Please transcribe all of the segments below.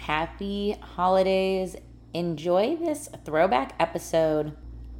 happy holidays. Enjoy this throwback episode.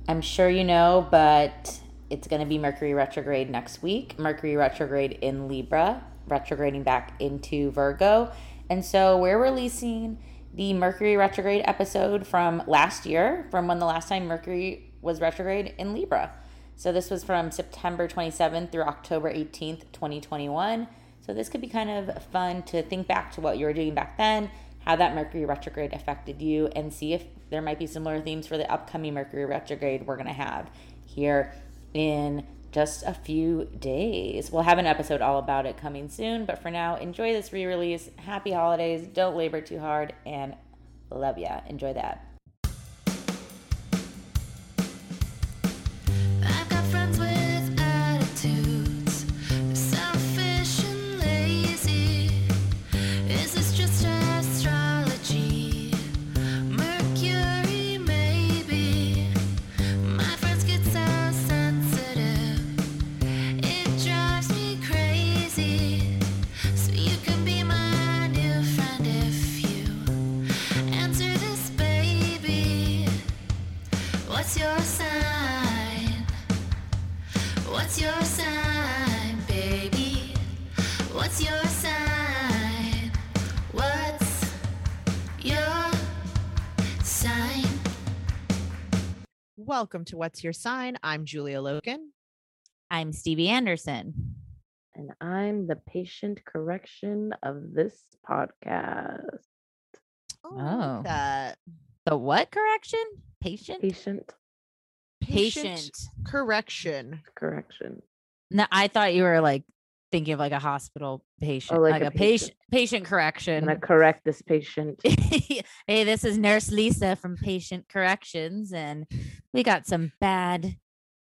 I'm sure you know, but it's going to be Mercury retrograde next week. Mercury retrograde in Libra, retrograding back into Virgo. And so we're releasing the Mercury retrograde episode from last year, from when the last time Mercury was retrograde in Libra. So this was from September 27th through October 18th, 2021. So this could be kind of fun to think back to what you were doing back then, how that Mercury retrograde affected you and see if there might be similar themes for the upcoming Mercury retrograde we're going to have here in just a few days. We'll have an episode all about it coming soon, but for now, enjoy this re release. Happy holidays. Don't labor too hard and love ya. Enjoy that. Welcome to What's Your Sign? I'm Julia Logan. I'm Stevie Anderson. And I'm the patient correction of this podcast. Oh, oh. that. The what correction? Patient? Patient. Patient, patient correction. Correction. No, I thought you were like thinking of like a hospital patient, oh, like, like, a, a patient. patient correction. I'm correct this patient. hey, this is Nurse Lisa from Patient Corrections, and we got some bad,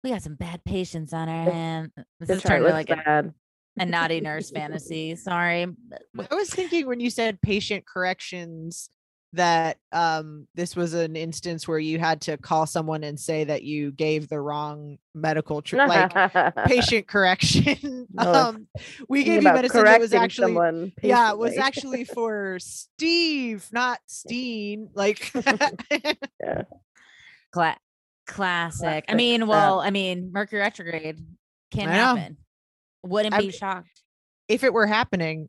we got some bad patients on our hands. This is turning like a, a naughty nurse fantasy. Sorry. I was thinking when you said patient corrections that um this was an instance where you had to call someone and say that you gave the wrong medical tr- like patient correction. No, um we gave you medicine that was actually yeah it was actually for steve not steen like yeah. Cla- classic. classic. i mean well i mean mercury retrograde can happen. Wouldn't be I, shocked. if it were happening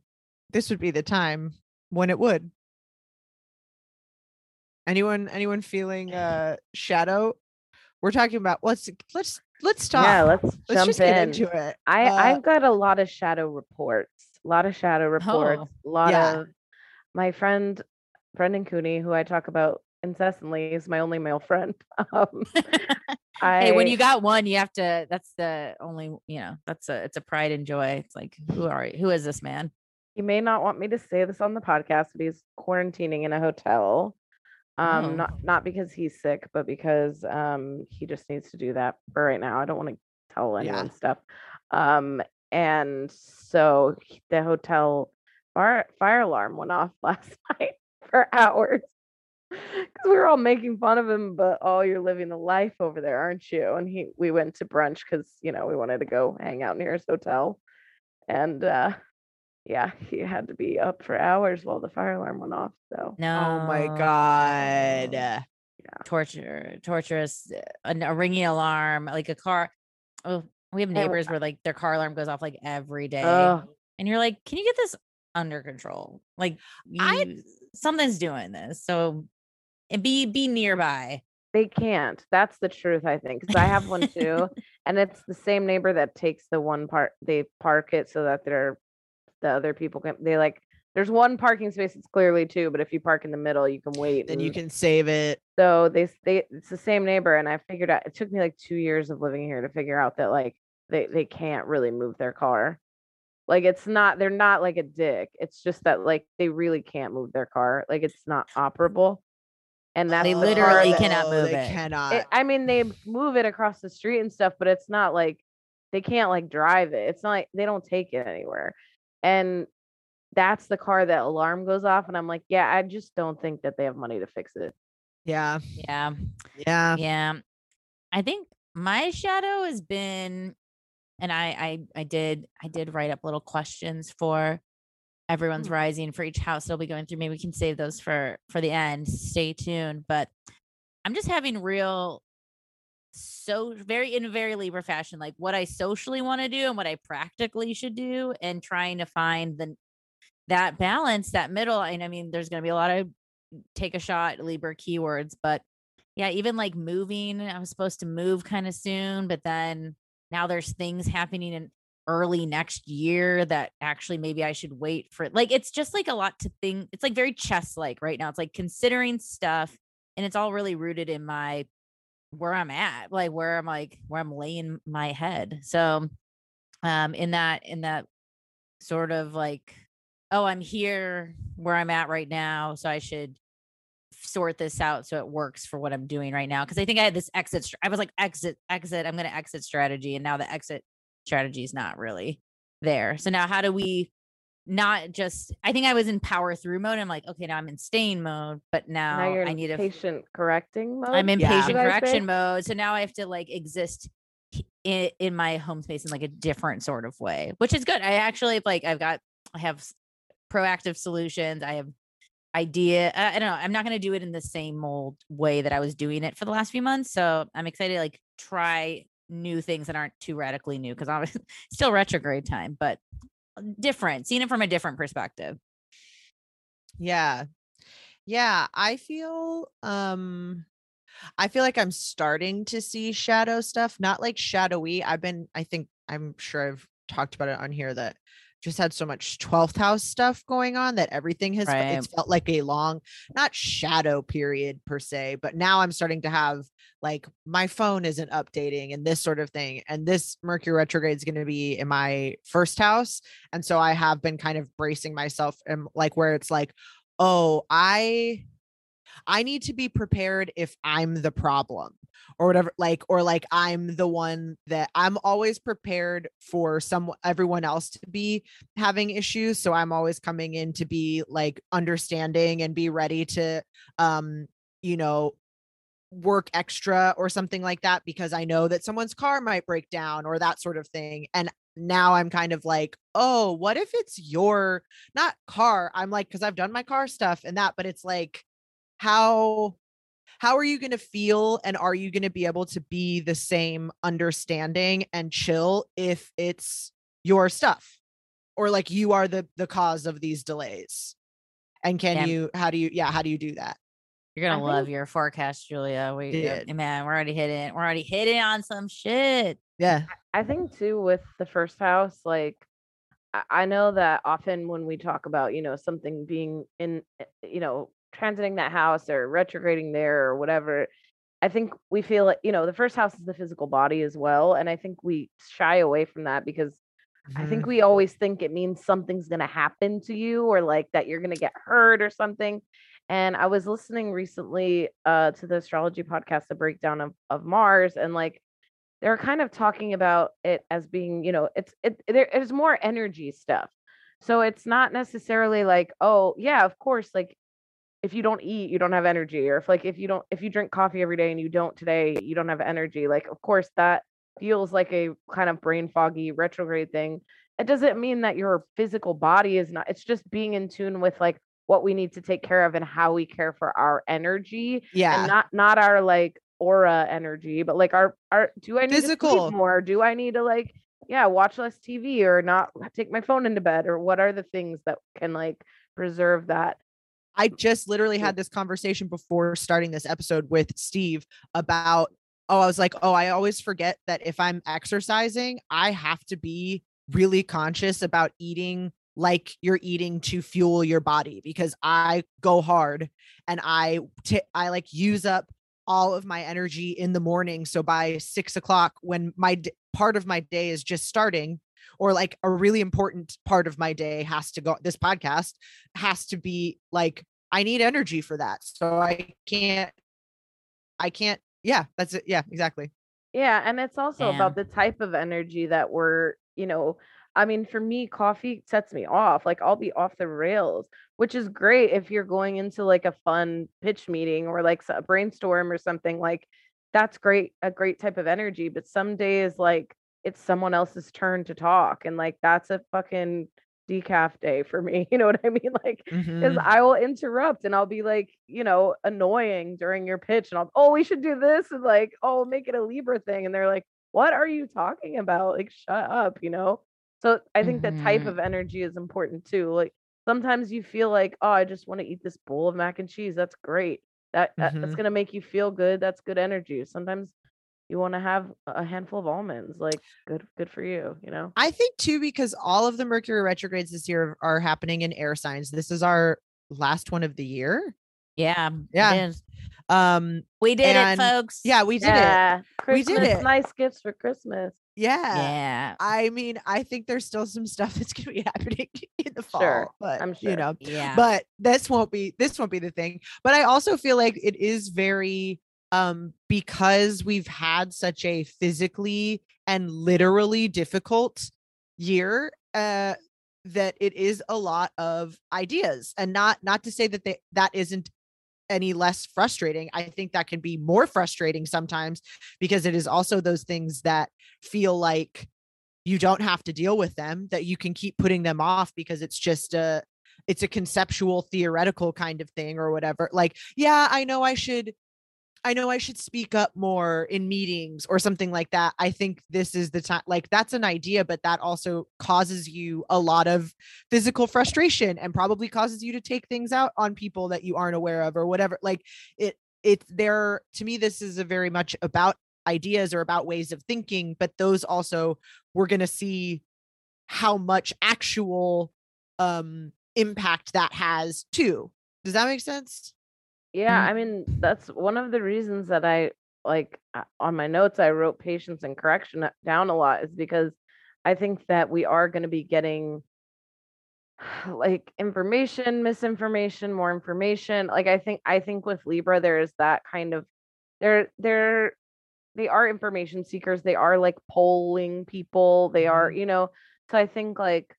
this would be the time when it would Anyone anyone feeling uh shadow? We're talking about let's let's let's talk. Yeah, let's, let's jump in. into it. I uh, I've got a lot of shadow reports. a lot of shadow reports, a lot Yeah. of my friend Brendan Cooney, who I talk about incessantly, is my only male friend. Um, I, hey, when you got one, you have to. That's the only. You know, that's a. It's a pride and joy. It's like, who are you? Who is this man? he may not want me to say this on the podcast, but he's quarantining in a hotel. Um, Oh. not not because he's sick, but because um he just needs to do that for right now. I don't want to tell Yeah. anyone stuff. Um, and so the hotel fire fire alarm went off last night for hours because we were all making fun of him. But oh, you're living the life over there, aren't you? And he we went to brunch because you know we wanted to go hang out near his hotel, and uh yeah, he had to be up for hours while the fire alarm went off. So No. Oh my god. yeah. Torture, torturous, uh, a, a ringing alarm, like a car. Oh, we have neighbors where like their car alarm goes off like every day, and you're like, can you get this under control? Like, I- something's doing this. So, and be be nearby. They can't. That's the truth, I think. Because I have one too, and it's the same neighbor that takes the one part. They park it so that they're the other people can. They like. There's one parking space. It's clearly two, but if you park in the middle, you can wait. Then you can save it. So they s- they it's the same neighbor, and I figured out. It took me like two years of living here to figure out that like they they can't really move their car. Like it's not. They're not like a dick. It's just that like they really can't move their car. Like it's not operable. And that's They the car literally that- cannot move oh, they it. cannot. it- I mean, they move it across the street and stuff, but it's not like they can't like drive it. It's not like they don't take it anywhere. And that's the car that alarm goes off. And I'm like, yeah, I just don't think that they have money to fix it. yeah. Yeah. Yeah. Yeah. I think my shadow has been and I I I did I did write up little questions for everyone's Hmm. rising for each house they'll be going through. Maybe we can save those for for the end. Stay tuned. But I'm just having real so very in a very Libra fashion, like what I socially want to do and what I practically should do, and trying to find the that balance, that middle. And I mean, there's gonna be a lot of take a shot Libra keywords, but yeah, even like moving, I was supposed to move kind of soon, but then now there's things happening in early next year that actually maybe I should wait for. Like it's just like a lot to think. It's like very chess like right now. It's like considering stuff and it's all really rooted in my where I'm at, like where I'm like where I'm laying my head. So um in that in that sort of like oh, I'm here where I'm at right now, so I should sort this out so it works for what I'm doing right now. Because I think I had this exit. I was like exit, exit. I'm going to exit strategy, and now the exit strategy is not really there. So now, how do we not just? I think I was in power through mode. I'm like, okay, now I'm in stain mode, but now, now you're I need a. patient correcting mode. I'm in Yeah. patient Should correction mode. So now I have to like exist in, in my home space in like a different sort of way, which is good. I actually like I've got I have proactive solutions. I have idea. uh, I don't know. I'm not going to do it in the same mold way that I was doing it for the last few months. So I'm excited to like try new things that aren't too radically new because I'm still retrograde time, but different, seeing it from a different perspective. Yeah. Yeah, I feel um I feel like I'm starting to see shadow stuff, not like shadowy. I've been I think I'm sure I've talked about it on here that just had so much 12th house stuff going on that everything has fe- it's felt like a long not shadow period per se, but now I'm starting to have like my phone isn't updating and this sort of thing. And this Mercury retrograde is going to be in my first house. And so I have been kind of bracing myself and like where it's like, oh, I I need to be prepared if I'm the problem or whatever like or like I'm the one that I'm always prepared for some everyone else to be having issues so I'm always coming in to be like understanding and be ready to um you know work extra or something like that because I know that someone's car might break down or that sort of thing and now I'm kind of like, oh, what if it's your not car? I'm like, because I've done my car stuff and that, but it's like, how how are you going to feel and are you going to be able to be the same understanding and chill if it's your stuff or like you are the the cause of these delays and can Yeah. you how do you yeah how do you do that You're gonna I love think- your forecast, Julia. We Did. man, we're already hitting. We're already hitting on some shit. yeah I think too with the first house, like I- I know that often when we talk about, you know, something being in, eh, you know, transiting that house or retrograding there or whatever, I think we feel like, you know, the first house is the physical body as well. And I think we shy away from that because I think Mhm. we always think it means something's going to happen to you or like that you're going to get hurt or something. And I was listening recently uh, to the astrology podcast, the breakdown of, of Mars, and like they're kind of talking about it as being, you know, it's it there is more energy stuff. So it's not necessarily like, oh yeah, of course, like if you don't eat, you don't have energy, or if like if you don't if you drink coffee every day and you don't today, you don't have energy. Like of course that feels like a kind of brain foggy retrograde thing. It doesn't mean that your physical body is not. It's just being in tune with like what we need to take care of and how we care for our energy Yeah. and not not our like aura energy, but like our our do I need to Physical. sleep more? Do I need to like yeah, watch less TV or not take my phone into bed or what are the things that can like preserve that? I just literally had this conversation before starting this episode with Steve about oh I was like oh I always forget that if I'm exercising I have to be really conscious about eating like you're eating to fuel your body because I go hard and I t- I like use up all of my energy in the morning. So by six o'clock when my d- part of my day is just starting or like a really important part of my day has to go this podcast has to be like I need energy for that. So I can't I can't yeah, that's it. Yeah, exactly. Yeah, and it's also about the type of energy that we're, you know, I mean, for me, coffee sets me off. Like I'll be off the rails, which is great if you're going into like a fun pitch meeting or like a brainstorm or something. Like that's great, a great type of energy. But some days, like it's someone else's turn to talk, and like that's a fucking decaf day for me. You know what I mean? Like because Mhm. I will interrupt and I'll be like, you know, annoying during your pitch, and I'll, oh, we should do this, and like, oh, make it a Libra thing, and they're like, what are you talking about? Like, shut up, you know. So I think the type Mhm. of energy is important too. Like sometimes you feel like, oh, I just want to eat this bowl of mac and cheese. That's great. That, that that's Mhm. gonna make you feel good. That's good energy. Sometimes you want to have a handful of almonds. Like, good, good for you. You know. I think too because all of the Mercury retrogrades this year are happening in air signs. This is our last one of the year. Yeah. Yeah. Um We did And- it, folks. yeah, we did it. yeah, We did it. Nice gifts for Christmas. Yeah. Yeah. I mean, I think there's still some stuff that's going to be happening in the fall, Sure, but I'm you sure. know, Yeah. but this won't be this won't be the thing but i also feel like it is very um because we've had such a physically and literally difficult year uh that it is a lot of ideas and not not to say that they that isn't any less frustrating i think that can be more frustrating sometimes because it is also those things that feel like you don't have to deal with them that you can keep putting them off because it's just a it's a conceptual theoretical kind of thing or whatever like yeah i know i should i know i should speak up more in meetings or something like that i think this is the time like that's an idea but that also causes you a lot of physical frustration and probably causes you to take things out on people that you aren't aware of or whatever like it it's there to me this is a very much about ideas or about ways of thinking but those also we're going to see how much actual um impact that has too. Does that make sense Yeah. I mean, that's one of the reasons that I like uh, on my notes I wrote patience and correction uh, down a lot is because I think that we are going to be getting like information, misinformation, more information. Like I think I think with Libra there is that kind of they're they're they are information seekers. They are like polling people. They are, you know. So I think like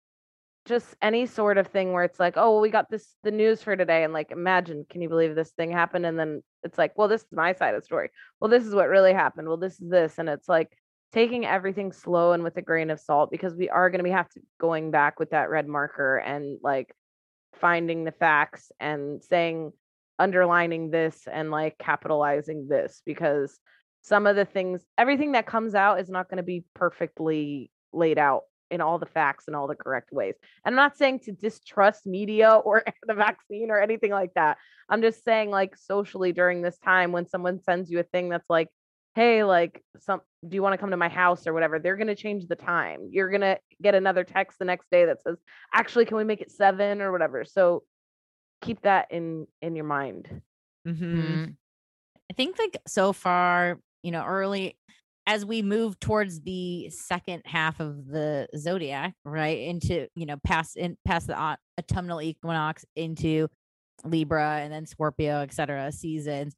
just any sort of thing where it's like, oh, well, we got this the news for today, and like, imagine, can you believe this thing happened? And then it's like, well, this is my side of the story. Well, this is what really happened. Well, this is this, and it's like taking everything slow and with a grain of salt because we are going to be have to going back with that red marker and like finding the facts and saying underlining this and like capitalizing this because some of the things everything that comes out is not going to be perfectly laid out in all the facts and all the correct ways. And I'm not saying to distrust media or the vaccine or anything like that. I'm just saying like socially during this time when someone sends you a thing that's like hey, like some do you want to come to my house or whatever, they're gonna change the time. You're gonna get another text the next day that says, actually, can we make it seven or whatever? So keep that in in your mind. Mm-hmm. Mm. I think like so far, you know, early as we move towards the second half of the zodiac, right into you know past in past the autumnal equinox into Libra and then Scorpio, etc. seasons.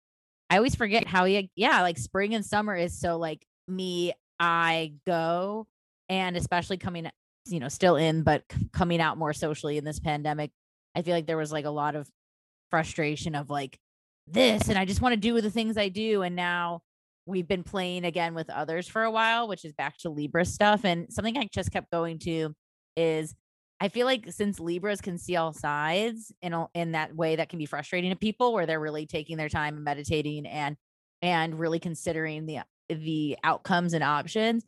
I always forget how yeah, yeah, like spring and summer is so like me, I go, and especially coming, you know, still in, but coming out more socially in this pandemic. I feel like there was like a lot of frustration of like this, and I just want to do the things I do, and now we've been playing again with others for a while, which is back to Libra stuff. And something I just kept going to is I feel like since Libras can see all sides in a, in that way that can be frustrating to people where they're really taking their time and meditating and and really considering the the outcomes and options.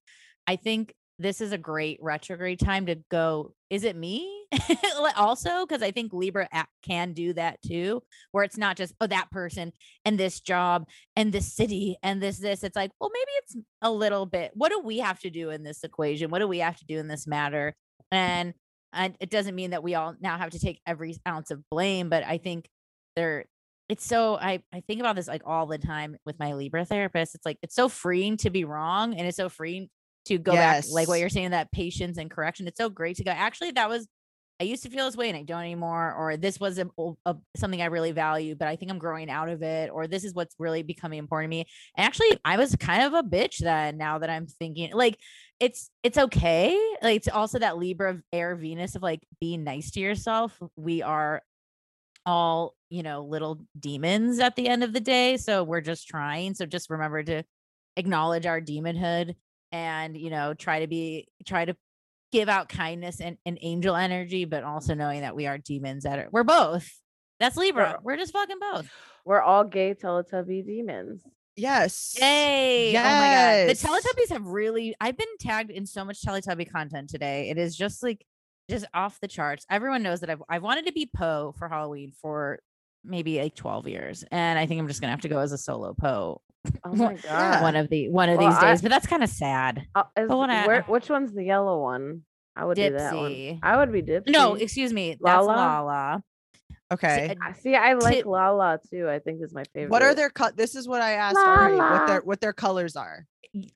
I think this is a great retrograde time to go is it me also because i think libra can do that too where it's not just oh that person and this job and this city and this this. It's like well maybe it's a little bit what do we have to do in this equation? What do we have to do in this matter? And and it doesn't mean that we all now have to take every ounce of blame but i think there it's so I, I think about this like all the time with my libra therapist it's like it's so freeing to be wrong and it's so freeing to go back like what you're saying that patience and correction it's so great to go actually that was i used to feel this way and i don't anymore or this was a, a- something i really value but i think i'm growing out of it or this is what's really becoming important to me. And actually i was kind of a bitch then now that i'm thinking like it's it's okay like it's also that libra of air venus of like being nice to yourself. We are all you know little demons at the end of the day so we're just trying so just remember to acknowledge our demonhood and you know try to be try to give out kindness and, and angel energy but also knowing that we are demons that are we're both that's libra we're just fucking both We're all gay Teletubby demons. Yes. Yay! Oh my god, the Yes. Teletubbies have really. I've been tagged in so much Teletubby content today. It is just like just off the charts. Everyone knows that I've I've wanted to be Po for Halloween for maybe like twelve years, and I think I'm just gonna have to go as a solo Po Oh my Well, god. one of the one of Well, these I- days. but that's kind of sad. Uh, is- wanna- where, which one's the yellow one? I would do that one. I would be Dipsy. No, excuse me. That's Lala? Lala. Okay. uh, I see. I like Tip- Lala too. I think is my favorite. What are their cut? This is what I asked already. What their what their colors are.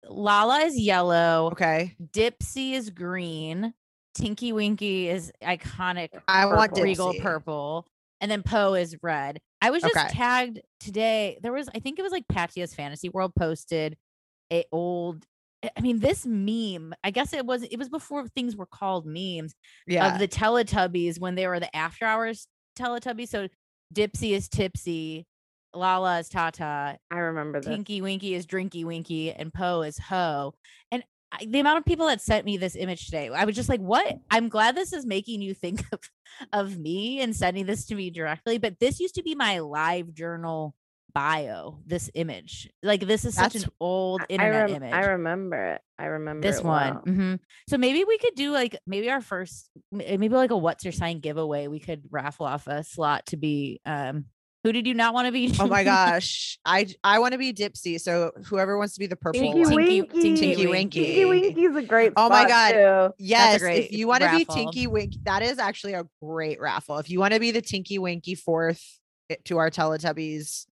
Lala is yellow. Okay. Dipsy is green. Tinky Winky is iconic I want Purple. regal purple and then poe is red i was just Okay. tagged today there was i think it was like pattia's fantasy world posted a old I- mean this meme i guess it was it was before things were called memes Yeah. of the teletubbies when they were the after hours teletubbies so dipsy is tipsy lala is tata I remember this. Tinky Winky is Drinky Winky and Po is Ho. And the amount of people that sent me this image today, I was just like, what? I'm glad this is making you think of, of me and sending this to me directly. But this used to be my live journal bio, this image. Like, this is such That's- an old internet I, rem- image. I remember it. I remember this one. well. hmm So maybe we could do like maybe our first, maybe like a what's your sign giveaway. We could raffle off a slot to be. um Who did you not want to be? oh my gosh. I I want to be Dipsy. So whoever wants to be the purple Tinky one. Winky- Winky. Tinky Winky. Tinky Winky's a great. Oh my God. too. Yes, if you want to be. Tinky Winky, that is actually a great raffle. If you want to be the Tinky Winky fourth to our Teletubbies,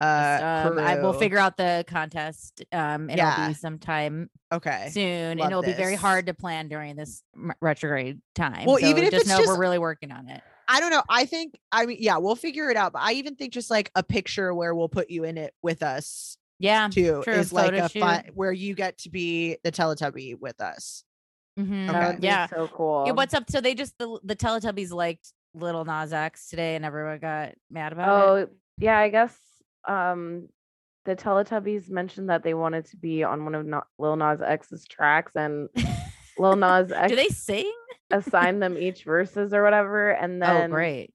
uh, um, I will figure out the contest. Um, and it'll Yeah. be sometime Okay, soon, love and it'll be very hard to plan during this retrograde time. Well, So even if just it's know just- we're really working on it. I don't know. I think I mean, yeah, we'll figure it out. But I even think just like a picture where we'll put you in it with us Yeah. too true, is like photo a fun where you get to be the Teletubby with us. mhm, Okay. That would be Yeah. so cool. Yeah, What's up? So they just the the Teletubbies liked Lil Nas X today, and everyone got mad about it. Oh yeah, I guess um the Teletubbies mentioned that they wanted to be on one of Na- Lil Nas X's tracks, and Lil Nas X Do they sing? Assigned them each verses or whatever, and oh, then oh, great.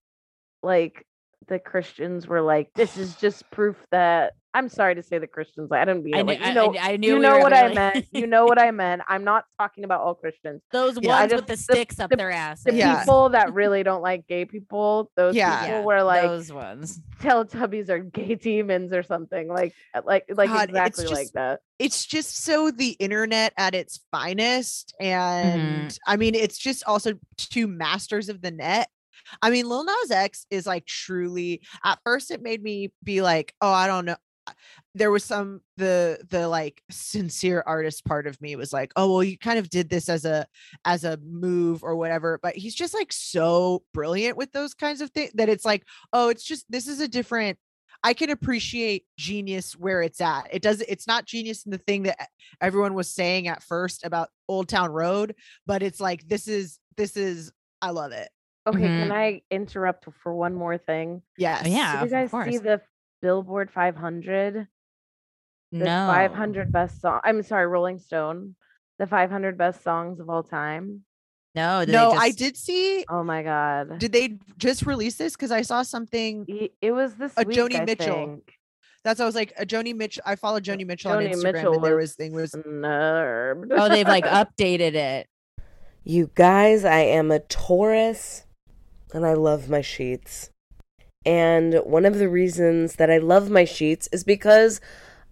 like the Christians were like, "This is just proof that I'm sorry to say the Christians. Like, I didn't mean it. Like, you know, I, I knew you know were what I really- meant. You know what I meant. I'm not talking about all Christians. Those Yeah, ones just- with the the- sticks up the- their ass. The Yeah. people that really don't like gay people, those Yeah. people were like those ones. Teletubbies are gay demons or something. Like, uh, like, like God, it's exactly like just- that. it's just so the internet at its finest and i mean it's just also two masters of the net i mean lil nas x is like truly at first it made me be like oh i don't know there was some the the like sincere artist part of me was like oh well you kind of did this as a as a move or whatever but he's just like so brilliant with those kinds of things that it's like oh it's just this is a different I can appreciate genius where it's at. It does it's not genius in the thing that everyone was saying at first about Old Town Road, but it's like this is this is I love it. Okay, can Mhm. I interrupt for one more thing? Yes. yeah. Did you of guys course. see the Billboard 500? The no 500 best song. I'm sorry, Rolling Stone. The 500 best songs of all time. No, did they No, I did see Oh my god. did they just release this cuz I saw something it was this A week, Joni I Mitchell. think. that's I was like a Joni Mitchell I follow Joni Mitchell on Instagram Mitchell and there was was thing was Snubbed. Oh, they've like updated it. You guys, I am a Taurus and I love my sheets. And one of the reasons that I love my sheets is because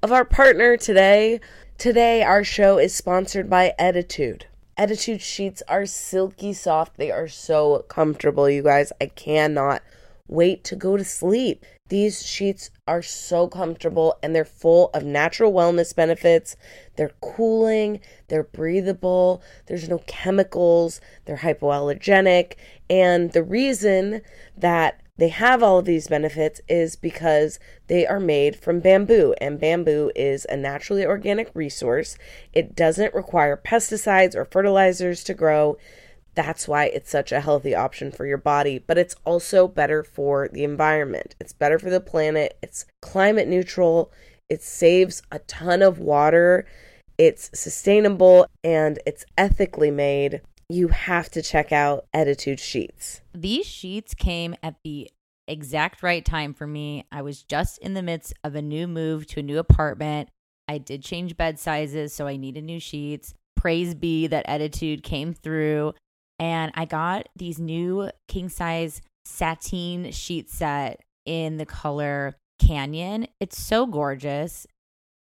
of our partner today. Today, our show is sponsored by Ettitude. Ettitude sheets are silky soft. They are so comfortable, you guys. I cannot wait to go to sleep. These sheets are so comfortable and they're full of natural wellness benefits. They're cooling, they're breathable, there's no chemicals, they're hypoallergenic. And the reason that they have all of these benefits is because they are made from bamboo, and bamboo is a naturally organic resource. It doesn't require pesticides or fertilizers to grow. That's why it's such a healthy option for your body, but it's also better for the environment. It's better for the planet. It's climate neutral. It saves a ton of water. It's sustainable and it's ethically made. You have to check out Ettitude Sheets. These sheets came at the exact right time for me. I was just in the midst of a new move to a new apartment. I did change bed sizes, so I needed new sheets. Praise be that Ettitude came through. And I got these new king size sateen sheet set in the color Canyon. It's so gorgeous.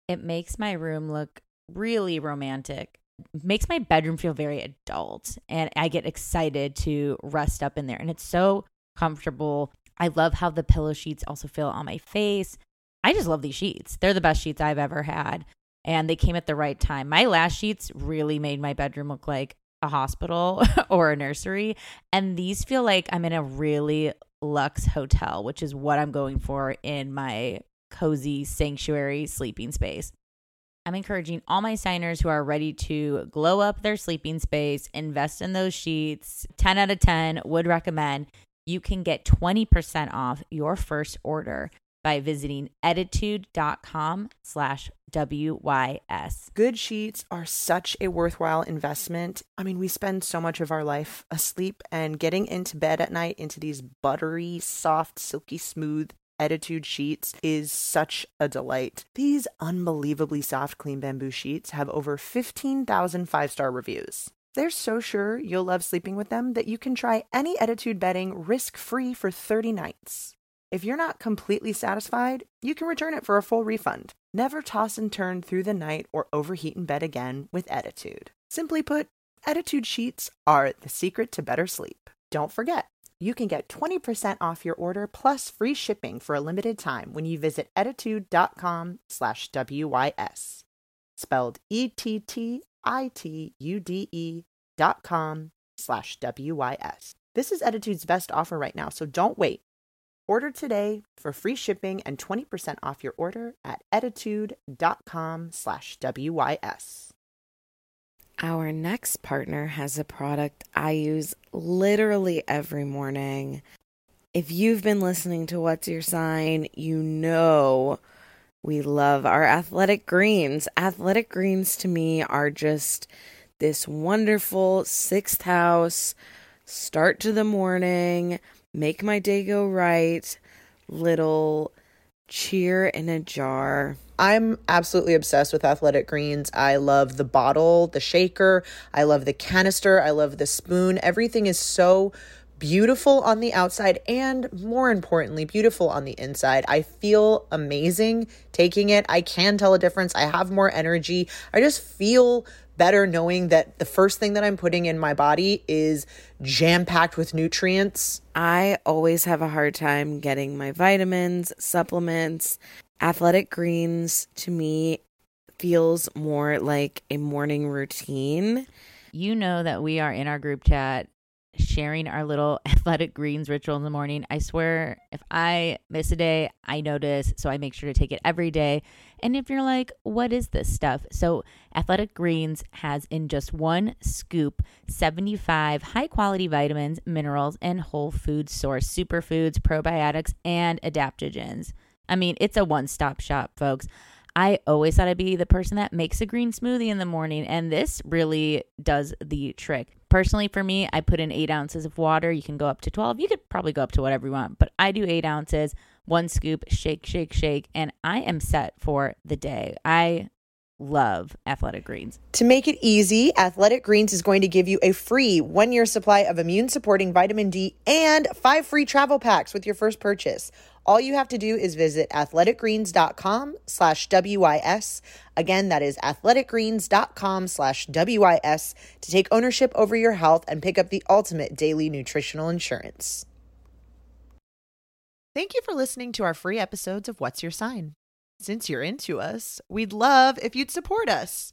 It makes my room look really romantic. Makes my bedroom feel very adult and I get excited to rest up in there and it's so comfortable. I love how the pillow sheets also feel on my face. I just love these sheets. They're the best sheets I've ever had and they came at the right time. My last sheets really made my bedroom look like a hospital or a nursery and these feel like I'm in a really luxe hotel, which is what I'm going for in my cozy sanctuary sleeping space. I'm encouraging all my signers who are ready to glow up their sleeping space, invest in those sheets. 10 out of 10 would recommend. You can get 20% off your first order by visiting ettitude.com slash WYS. Good sheets are such a worthwhile investment. I mean, we spend so much of our life asleep, and getting into bed at night into these buttery, soft, silky smooth Ettitude sheets is such a delight. These unbelievably soft, clean bamboo sheets have over 15,000 five star reviews. They're so sure you'll love sleeping with them that you can try any Ettitude bedding risk free for 30 nights. If you're not completely satisfied, you can return it for a full refund. Never toss and turn through the night or overheat in bed again with Ettitude. Simply put, Ettitude sheets are the secret to better sleep. Don't forget, you can get 20% off your order plus free shipping for a limited time when you visit ettitude.com slash WYS. Spelled E-T-T-I-T-U-D-E dot com slash W-Y-S. This is Ettitude's best offer right now, so don't wait. Order today for free shipping and 20% off your order at ettitude.com slash WYS. Our next partner has a product I use literally every morning. If you've been listening to What's Your Sign, you know we love our athletic greens. Athletic greens to me are just this wonderful sixth house start to the morning, make my day go right, little Cheer in a jar. I'm absolutely obsessed with athletic greens. I love the bottle, the shaker, I love the canister, I love the spoon. Everything is so beautiful on the outside and more importantly, beautiful on the inside. I feel amazing taking it. I can tell a difference. I have more energy. I just feel better knowing that the first thing that I'm putting in my body is jam packed with nutrients. I always have a hard time getting my vitamins, supplements. Athletic greens to me feels more like a morning routine. You know that we are in our group chat sharing our little athletic greens ritual in the morning. I swear, if I miss a day, I notice. So I make sure to take it every day. And if you're like, what is this stuff? So, Athletic Greens has in just one scoop 75 high quality vitamins, minerals, and whole food source superfoods, probiotics, and adaptogens. I mean, it's a one stop shop, folks. I always thought I'd be the person that makes a green smoothie in the morning, and this really does the trick. Personally, for me, I put in eight ounces of water. You can go up to 12. You could probably go up to whatever you want, but I do eight ounces, one scoop, shake, shake, shake, and I am set for the day. I love Athletic Greens. To make it easy, Athletic Greens is going to give you a free one year supply of immune supporting vitamin D and five free travel packs with your first purchase. All you have to do is visit athleticgreens.com slash WIS. Again, that is athleticgreens.com slash WIS to take ownership over your health and pick up the ultimate daily nutritional insurance. Thank you for listening to our free episodes of What's Your Sign. Since you're into us, we'd love if you'd support us.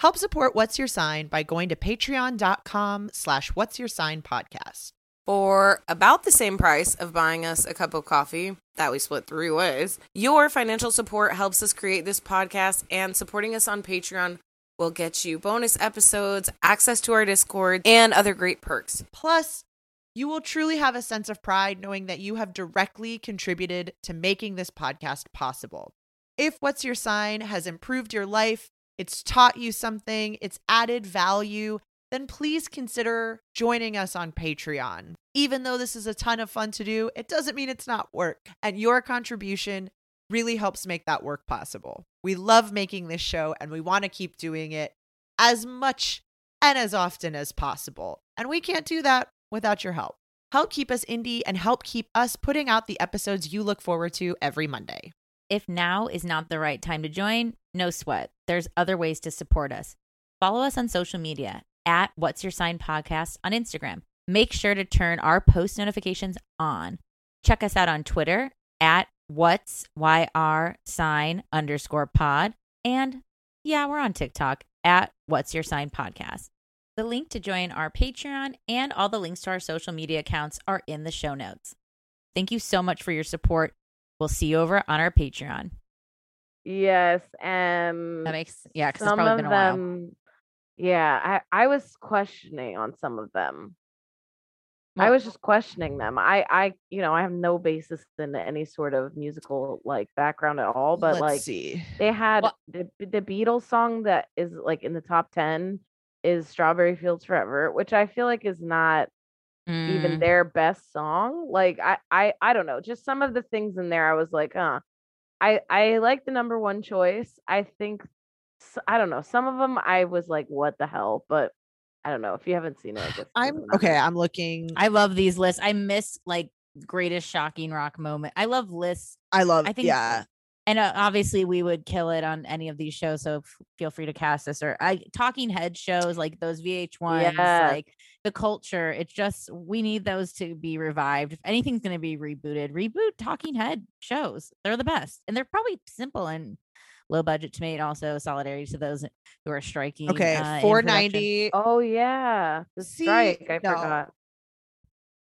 Help support What's Your Sign by going to patreon.com slash What's Your Sign podcast. For about the same price of buying us a cup of coffee that we split three ways, your financial support helps us create this podcast, and supporting us on Patreon will get you bonus episodes, access to our Discord, and other great perks. Plus, you will truly have a sense of pride knowing that you have directly contributed to making this podcast possible. If What's Your Sign has improved your life, it's taught you something, it's added value, then please consider joining us on Patreon. Even though this is a ton of fun to do, it doesn't mean it's not work. And your contribution really helps make that work possible. We love making this show and we want to keep doing it as much and as often as possible. And we can't do that without your help. Help keep us indie and help keep us putting out the episodes you look forward to every Monday. If now is not the right time to join, no sweat. There's other ways to support us. Follow us on social media at What's Your Sign Podcast on Instagram. Make sure to turn our post notifications on. Check us out on Twitter at What's YR Sign underscore pod. And yeah, we're on TikTok at What's Your Sign Podcast. The link to join our Patreon and all the links to our social media accounts are in the show notes. Thank you so much for your support. We'll see you over on our Patreon. Yes, and That makes yeah, because it's probably been a while. Yeah, I I was questioning on some of them. I was just questioning them. I I you know I have no basis in any sort of musical like background at all, but Let's like see. they had Well- the the Beatles song that is like in the top ten is Strawberry Fields Forever, which I feel like is not even Mm, their best song. Like I I I don't know, just some of the things in there I was like, huh. I I like the number one choice. I think I don't know. Some of them I was like, what the hell? But I don't know. If you haven't seen it, I guess I'm okay. I'm looking. I love these lists. I miss like greatest shocking rock moment. I love lists. I love. I think yeah. and uh, obviously we would kill it on any of these shows so f- feel free to cast us or i talking head shows like those vh1s Yes. like the culture it's just we need those to be revived if anything's going to be rebooted reboot talking head shows they're the best and they're probably simple and low budget to me and also solidarity to those who are striking Okay. uh, in Four production. ninety. Oh yeah, the See, strike. I no. forgot.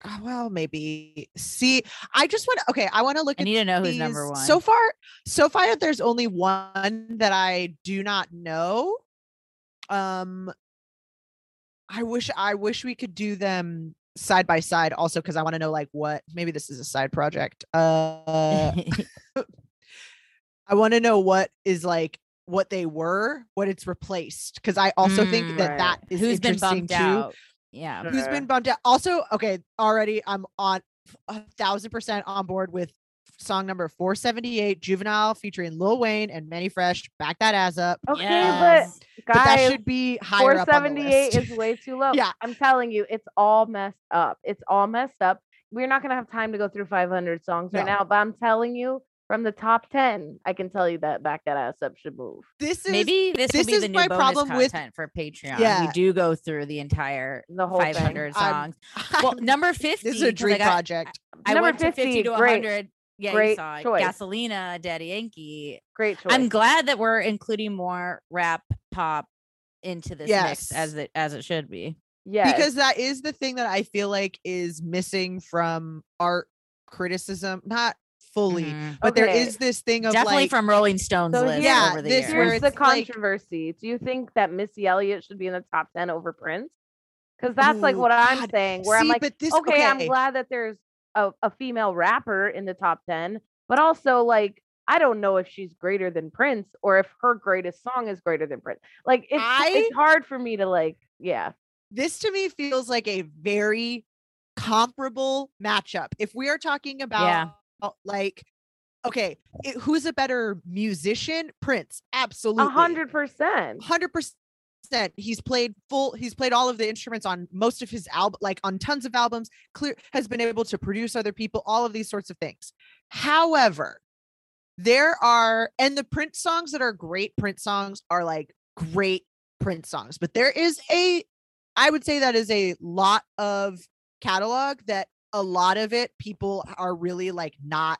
Uh, well, maybe. See, I just want. to, Okay, I want to look i at. need to know who's number one So far, so far, there's only one that I do not know. Um, I wish I wish we could do them side by side. Also, because I want to know like what. Maybe this is a side project. Uh, I want to know what is like what they were, what it's replaced. Because I also think Mm, that right. that is who's been interesting bumped too out yeah Sure. who's been bumped out. Also, okay, already I'm on a thousand percent on board with song number 478, Juvenile featuring Lil Wayne and Mannie Fresh. Back that ass up. Okay, Yes. but But that should be higher up on the 478 list. is way too low. Yeah. I'm telling you, it's all messed up. It's all messed up. We're not gonna have time to go through 500 songs right now, but I'm telling you, from the top 10, I can tell you that back that ass up should move. this is Maybe this, this will be is the new my bonus problem with- content for Patreon. Yeah. we do go through the entire The whole thing. 500 I'm- songs. Well, number 50. this is a 'cause I dream got- project. I Number went to 50 50, to great. 100. Yeah, Great you saw choice. Gasolina, Daddy Yankee. Great choice. I'm glad that we're including more rap pop into this mix as it as it should be. yeah, because that is the thing that I feel like is missing from art criticism. Not fully, Mhm. but there Okay. is this thing of Definitely like from Rolling Stones So list here's- over the this years. where here's the it's like- controversy. Do you think that Missy Elliott should be in the top 10 over Prince? Because that's like Ooh, what I'm saying. Where I'm like, but this okay, I'm glad that there's a, a female rapper in the top 10, but also like I don't know if she's greater than Prince or if her greatest song is greater than Prince. Like it's it's hard for me to like, yeah. this to me feels like a very comparable matchup. If we are talking about like, okay, it, who's a better musician? Prince, absolutely, hundred percent. hundred percent. He's played full. He's played all of the instruments on most of his album, like on tons of albums. Clear has been able to produce other people. All of these sorts of things. However, there are and the Prince songs that are great Prince songs are like great Prince songs, but there is a, I would say that is a lot of catalog that a lot of it people are really like not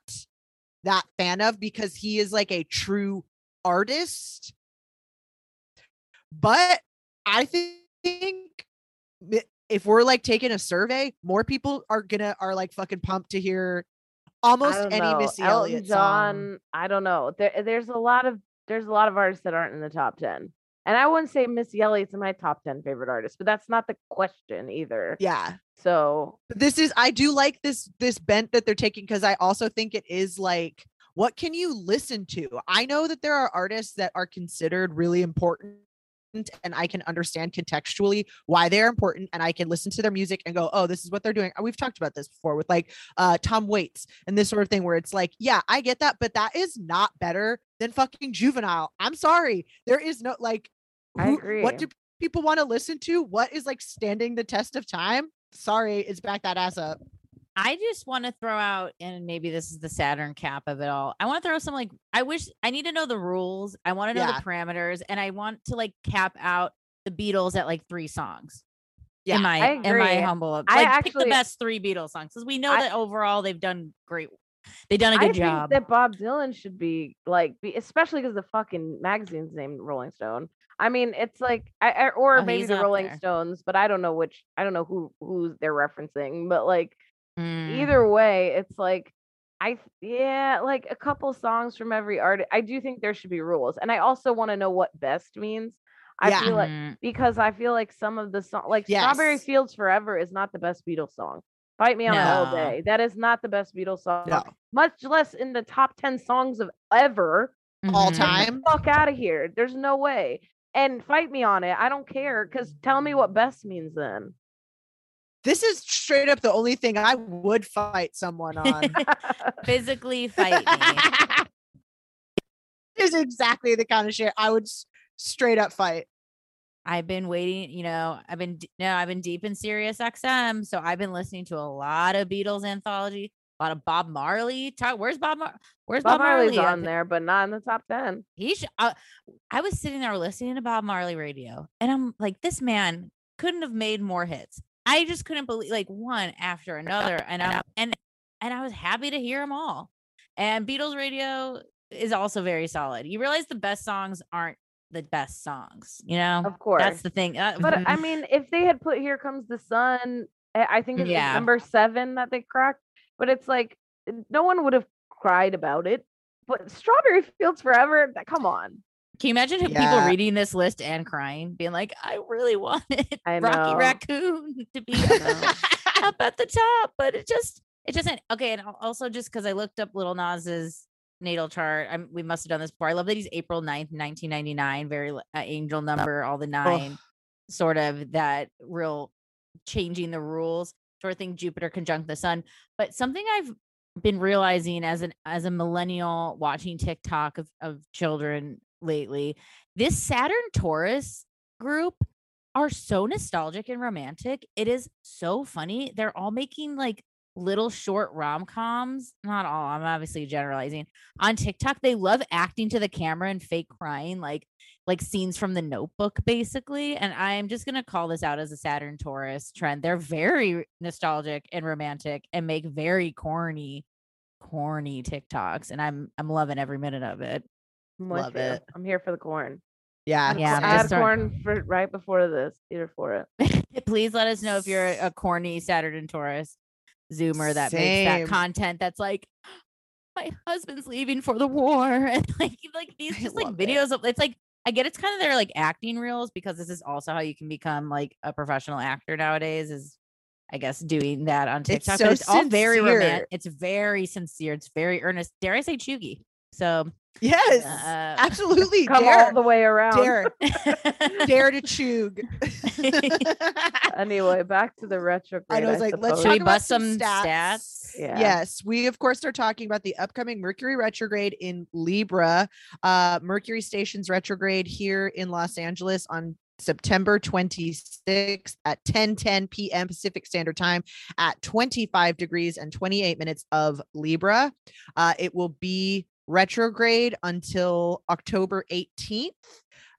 that fan of because he is like a true artist but I think if we're like taking a survey, more people are gonna are like fucking pumped to hear almost any know. Missy Elton Elliott John, song. I don't know. There, there's a lot of there's a lot of artists that aren't in the top ten, and I wouldn't say Missy Elliott's in my top ten favorite artists, but that's not the question either. Yeah, So but this is I do like this this bent that they're taking because I also think it is like what can you listen to? I know that there are artists that are considered really important and I can understand contextually why they're important and I can listen to their music and go, "Oh, this is what they're doing." We've talked about this before with like uh Tom Waits and this sort of thing where it's like, "Yeah, I get that, but that is not better than fucking Juvenile." I'm sorry. There is no like I who- agree. What do people want to listen to? What is like standing the test of time? Sorry, it's back that ass up. I just want to throw out, and maybe this is the Saturn cap of it all. I want to throw some like I wish I need to know the rules. I want to know Yeah. the parameters, and I want to like cap out the Beatles at like three songs. Yeah, in my I in my agree. humble, like I pick the best three Beatles songs because we know I- that overall they've done great. They've done a good job. think that Bob Dylan should be like, be, especially because the fucking magazine's named Rolling Stone. I mean, it's like, I, I or Oh, maybe the Rolling there. Stones, but I don't know which. I don't know who who they're referencing, but like Mm. either way, it's like I yeah, like a couple songs from every artist. I do think there should be rules, and I also want to know what best means. I Yeah. feel like Mhm. because I feel like some of the song, like Strawberry Fields Forever, is not the best Beatles song. Fight me on it all day. That is not the best Beatles song, No. much less in the top ten songs of ever. All Mhm. time. Fuck out of here. There's no way. And fight me on it. I don't care. Cause tell me what best means then. This is straight up the only thing I would fight someone on. physically fight me. this is exactly the kind of shit I would s- straight up fight. I've been waiting, you know, I've been no, I've been deep in Sirius XM, so I've been listening to a lot of Beatles anthology, a lot of Bob Marley. Talk, where's Bob? Mar- where's Bob, Bob, Marley's Marley? on there, but not in the top ten. He sh- uh, I was sitting there listening to Bob Marley radio, and I'm like, this man couldn't have made more hits. I just couldn't believe like one after another, and I'm and and I was happy to hear them all. And Beatles radio is also very solid. You realize the best songs aren't the best songs, you know. Of course. That's the thing. Uh, But. I mean, if they had put "Here Comes the Sun," I I think it's Yeah. number seven that they cracked. But it's like no one would have cried about it. But "Strawberry Fields Forever," come on. Can you imagine Yeah. people reading this list and crying, being like, "I really wanted I Rocky. Raccoon to be up at the top, but it just it doesn't." Okay, and also just because I looked up Lil Nas's natal chart, I'm, we must have done this before. I love that he's April 9th, nineteen ninety nine, very uh, angel number, all the nine, sort of that real changing the rules sort of thing. Jupiter conjunct the sun, but something I've been realizing as an as a millennial watching TikTok of, of children lately, this Saturn Taurus group are so nostalgic and romantic. It is so funny. They're all making like little short rom-coms not all i'm obviously generalizing on tiktok they love acting to the camera and fake crying like like scenes from the notebook basically and i'm just going to call this out as a saturn taurus trend they're very nostalgic and romantic and make very corny corny tiktoks and i'm i'm loving every minute of it I'm Love it. I'm here for the corn. Yeah. Yeah, I'm I had corn for right before this. Here for it. please let us know if you're a, a corny saturn and taurus zoomer that makes that content that's like my husband's leaving for the war and like like these I just like love it. videos of it's like I get it's kind of their like acting reels because this is also how you can become like a professional actor nowadays is I guess doing that on It's TikTok. so it's all very romantic. It's very sincere. It's very earnest. Dare I say chuggy? So Yes. uh, absolutely. Come dare, all the way around. dare, dare to chug. Anyway, back to the retrograde. I know, it's like, let's suppose. Should we talk about bust some some stats. stats? Yeah. Yes, we of course are talking about the upcoming Mercury retrograde in Libra. Uh, Mercury stations retrograde here in Los Angeles on September 26th at 10 10 p.m. Pacific Standard Time at 25 degrees and 28 minutes of Libra. Uh, it will be retrograde until October 18th.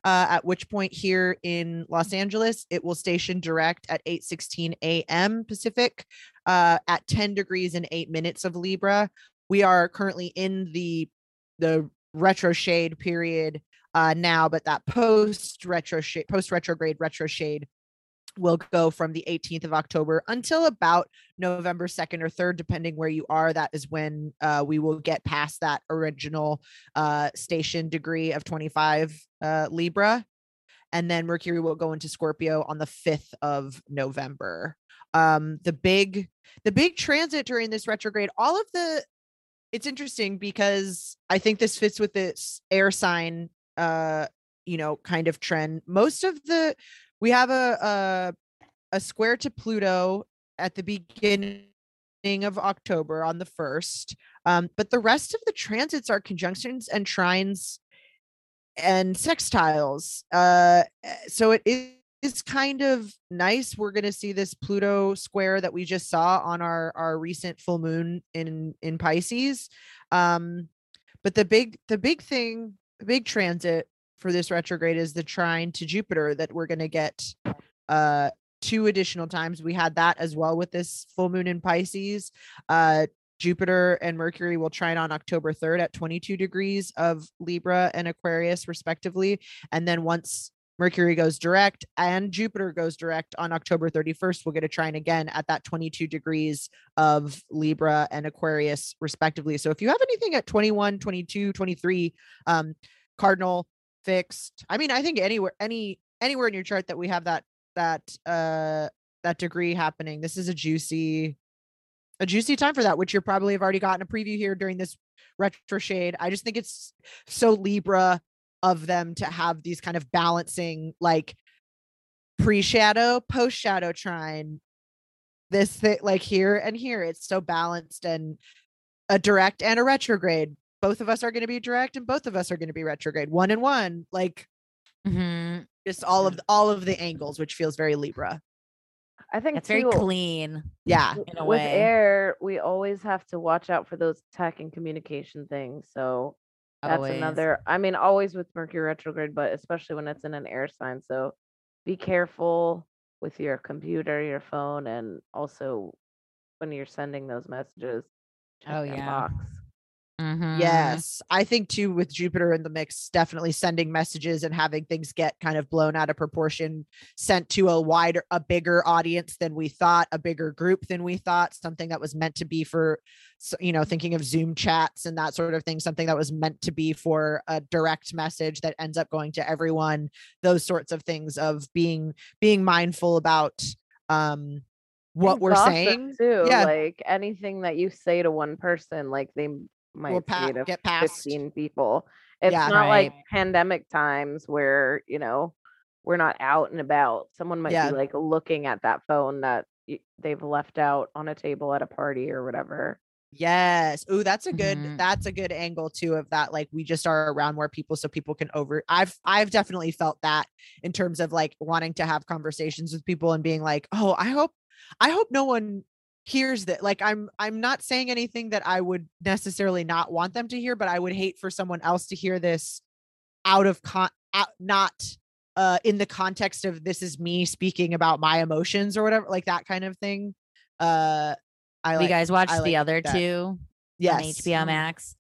Uh, at which point here in Los Angeles, it will station direct at 8:16 a.m. Pacific uh, at 10 degrees and eight minutes of Libra. We are currently in the the retro shade period uh, now, but that post retro shade, post retrograde retro shade will go from the 18th of October until about November 2nd or 3rd, depending where you are. That is when uh, we will get past that original uh, station degree of 25 uh, Libra. And then Mercury will go into Scorpio on the 5th of November. Um, the big the big transit during this retrograde, all of the it's interesting because I think this fits with this air sign uh you know kind of trend. Most of the we have a a, a square to Pluto at the beginning of October on the first. Um, but the rest of the transits are conjunctions and trines and sextiles. Uh, so it is kind of nice. We're going to see this Pluto square that we just saw on our our recent full moon in in Pisces. Um, but the big the big thing, the big transit for this retrograde is the trine to Jupiter that we're going to get uh two additional times. We had that as well with this full moon in Pisces. Uh Jupiter and Mercury will trine on October 3rd at 22 degrees of Libra and Aquarius, respectively. And then once Mercury goes direct and Jupiter goes direct on October 31st, we'll get a trine again at that 22 degrees of Libra and Aquarius, respectively. So if you have anything at 21, 22, 23, um, cardinal fixed, I mean, I think anywhere, any, anywhere in your chart that we have that, that, uh, that degree happening, this is a juicy, a juicy time for that, which you probably have already gotten a preview here during this retro shade. I just think it's so Libra of them to have these kind of balancing like pre shadow, post shadow trine. This thing, like here and here, it's so balanced and a direct and a retrograde. Both of us are going to be direct, and both of us are going to be retrograde. One and one, like Mhm. just all of all of the angles, which feels very Libra. I think It's very clean. Yeah, in a with way. air, we always have to watch out for those tech and communication things. So that's Always. another. I mean, always with Mercury retrograde, but especially when it's in an air sign. So be careful with your computer, your phone, and also when you're sending those messages. Check Oh, yeah. box. Mhm. Yes, I think too with Jupiter in the mix, definitely sending messages and having things get kind of blown out of proportion, sent to a wider, a bigger audience than we thought, a bigger group than we thought, something that was meant to be for, you know, thinking of Zoom chats and that sort of thing, something that was meant to be for a direct message that ends up going to everyone. Those sorts of things of being being mindful about um what And we're saying. too. Yeah. Like anything that you say to one person, like they m- might pa- get past. 15 people. It's Yeah. not like pandemic times where, you know, we're not out and about. Someone might Yeah. be like looking at that phone that they've left out on a table at a party or whatever. Yes. Ooh, that's a good Mhm. that's a good angle too of that. Like we just are around more people so people can over I've I've definitely felt that in terms of like wanting to have conversations with people and being like, oh, I hope I hope no one hears that. Like I'm I'm not saying anything that I would necessarily not want them to hear, but I would hate for someone else to hear this out of con out, not uh in the context of this is me speaking about my emotions or whatever, like that kind of thing. Uh I Have like you guys watched I the like other that. two yes. on HBO Max?